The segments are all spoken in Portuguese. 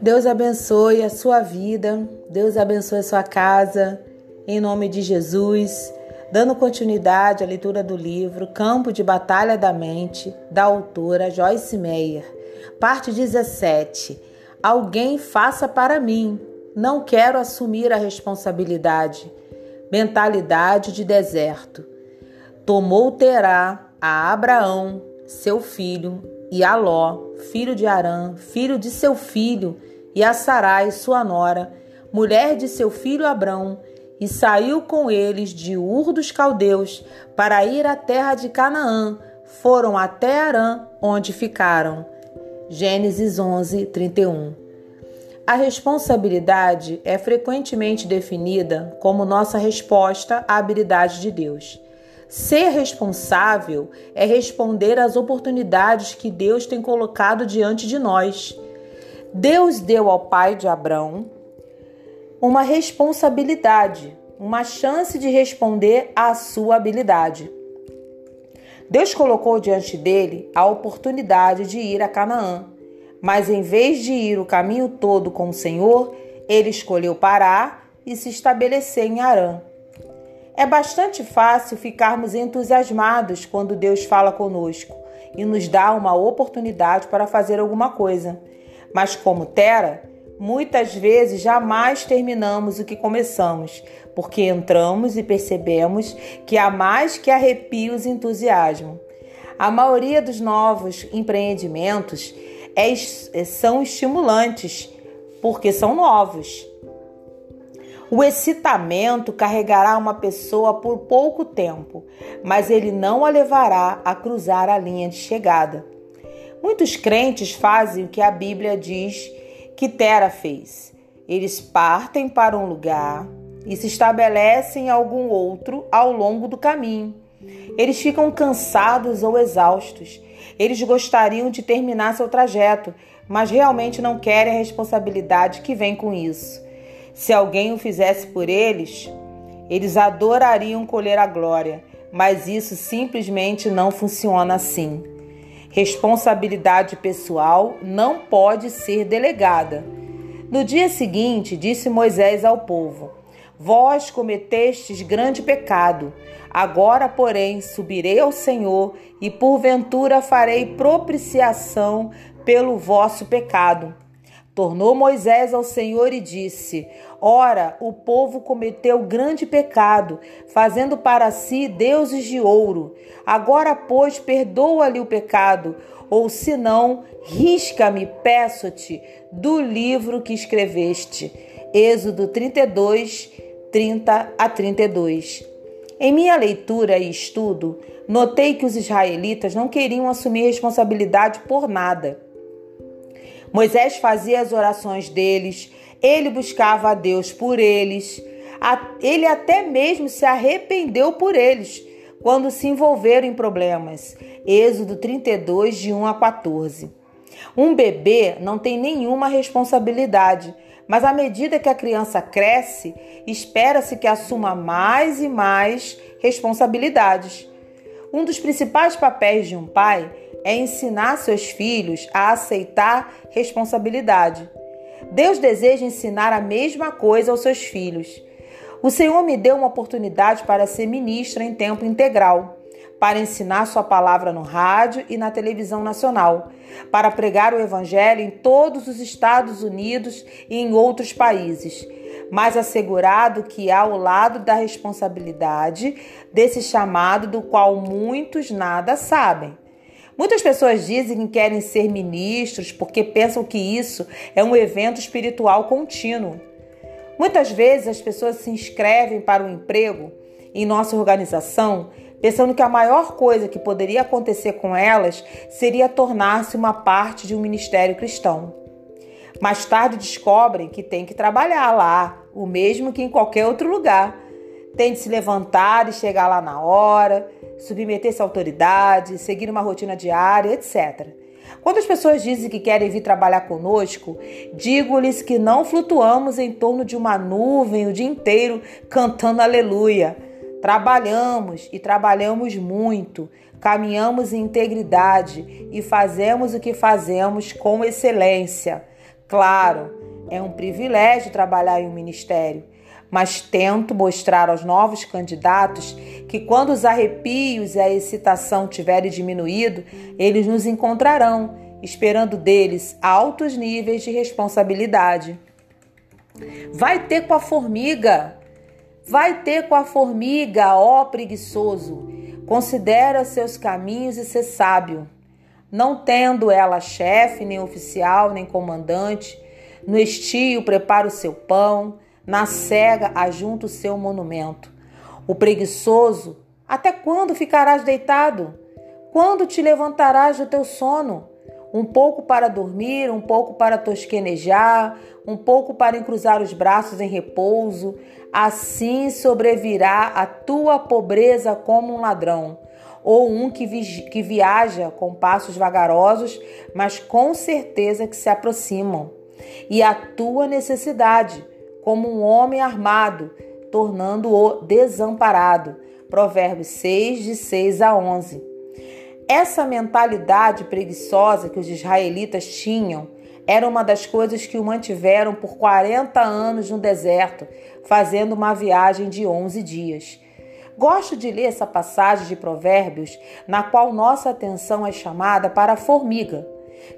Deus abençoe a sua vida, Deus abençoe a sua casa, em nome de Jesus. Dando continuidade à leitura do livro Campo de Batalha da Mente, da autora Joyce Meyer, parte 17. Alguém faça para mim, não quero assumir a responsabilidade. Mentalidade de deserto. Tomou Terá a Abraão, seu filho, e a Ló, filho de Arã, filho de seu filho, e a Sarai, sua nora, mulher de seu filho Abrão, e saiu com eles de Ur dos Caldeus para ir à terra de Canaã. Foram até Arã, onde ficaram. Gênesis 11, 31. A responsabilidade é frequentemente definida como nossa resposta à habilidade de Deus. Ser responsável é responder às oportunidades que Deus tem colocado diante de nós. Deus deu ao pai de Abraão uma responsabilidade, uma chance de responder à sua habilidade. Deus colocou diante dele a oportunidade de ir a Canaã, mas em vez de ir o caminho todo com o Senhor, ele escolheu parar e se estabelecer em Arã. É bastante fácil ficarmos entusiasmados quando Deus fala conosco e nos dá uma oportunidade para fazer alguma coisa. Mas, como Tera, muitas vezes jamais terminamos o que começamos, porque entramos e percebemos que há mais que arrepios e entusiasmo. A maioria dos novos empreendimentos é, são estimulantes, porque são novos. O excitamento carregará uma pessoa por pouco tempo, mas ele não a levará a cruzar a linha de chegada. Muitos crentes fazem o que a Bíblia diz que Tera fez. Eles partem para um lugar e se estabelecem em algum outro ao longo do caminho. Eles ficam cansados ou exaustos. Eles gostariam de terminar seu trajeto, mas realmente não querem a responsabilidade que vem com isso. Se alguém o fizesse por eles, eles adorariam colher a glória, mas isso simplesmente não funciona assim. Responsabilidade pessoal não pode ser delegada. No dia seguinte, disse Moisés ao povo: Vós cometestes grande pecado. Agora, porém, subirei ao Senhor e porventura farei propiciação pelo vosso pecado. Tornou Moisés ao Senhor e disse: Ora, o povo cometeu grande pecado, fazendo para si deuses de ouro. Agora, pois, perdoa-lhe o pecado, ou se não, risca-me, peço-te, do livro que escreveste. Êxodo 32, 30 a 32. Em minha leitura e estudo, notei que os israelitas não queriam assumir responsabilidade por nada. Moisés fazia as orações deles, ele buscava a Deus por eles, ele até mesmo se arrependeu por eles quando se envolveram em problemas. Êxodo 32, de 1 a 14. Um bebê não tem nenhuma responsabilidade, mas à medida que a criança cresce, espera-se que assuma mais e mais responsabilidades. Um dos principais papéis de um pai é ensinar seus filhos a aceitar responsabilidade. Deus deseja ensinar a mesma coisa aos seus filhos. O Senhor me deu uma oportunidade para ser ministra em tempo integral, para ensinar Sua palavra no rádio e na televisão nacional, para pregar o Evangelho em todos os Estados Unidos e em outros países mas assegurado que há o lado da responsabilidade desse chamado do qual muitos nada sabem. Muitas pessoas dizem que querem ser ministros porque pensam que isso é um evento espiritual contínuo. Muitas vezes as pessoas se inscrevem para um emprego em nossa organização pensando que a maior coisa que poderia acontecer com elas seria tornar-se uma parte de um ministério cristão. Mais tarde descobrem que tem que trabalhar lá, o mesmo que em qualquer outro lugar. Tem de se levantar e chegar lá na hora, submeter-se à autoridade, seguir uma rotina diária, etc. Quando as pessoas dizem que querem vir trabalhar conosco, digo-lhes que não flutuamos em torno de uma nuvem o dia inteiro cantando aleluia. Trabalhamos e trabalhamos muito, caminhamos em integridade e fazemos o que fazemos com excelência. Claro, é um privilégio trabalhar em um ministério, mas tento mostrar aos novos candidatos que quando os arrepios e a excitação tiverem diminuído, eles nos encontrarão, esperando deles altos níveis de responsabilidade. Vai ter com a formiga, vai ter com a formiga, ó preguiçoso. Considera seus caminhos e ser sábio. Não tendo ela chefe, nem oficial, nem comandante, no estio prepara o seu pão, na cega ajunta o seu monumento. O preguiçoso, até quando ficarás deitado? Quando te levantarás do teu sono? Um pouco para dormir, um pouco para tosquenejar, um pouco para encruzar os braços em repouso. Assim sobrevirá a tua pobreza como um ladrão, ou um que, vi que viaja com passos vagarosos, mas com certeza que se aproximam. E a tua necessidade, como um homem armado, tornando-o desamparado. Provérbios 6, de 6 a 11. Essa mentalidade preguiçosa que os israelitas tinham era uma das coisas que o mantiveram por 40 anos no deserto, fazendo uma viagem de 11 dias. Gosto de ler essa passagem de Provérbios, na qual nossa atenção é chamada para a formiga,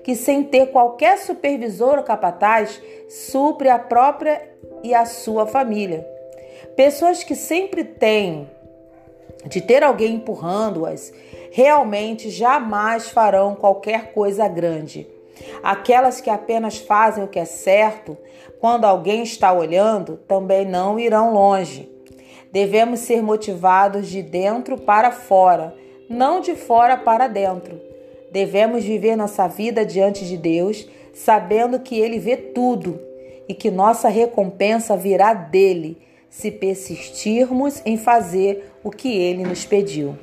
que sem ter qualquer supervisor ou capataz, supre a própria e a sua família. Pessoas que sempre têm de ter alguém empurrando-as, realmente jamais farão qualquer coisa grande. Aquelas que apenas fazem o que é certo, quando alguém está olhando, também não irão longe. Devemos ser motivados de dentro para fora, não de fora para dentro. Devemos viver nossa vida diante de Deus, sabendo que Ele vê tudo e que nossa recompensa virá dele, se persistirmos em fazer o que ele nos pediu.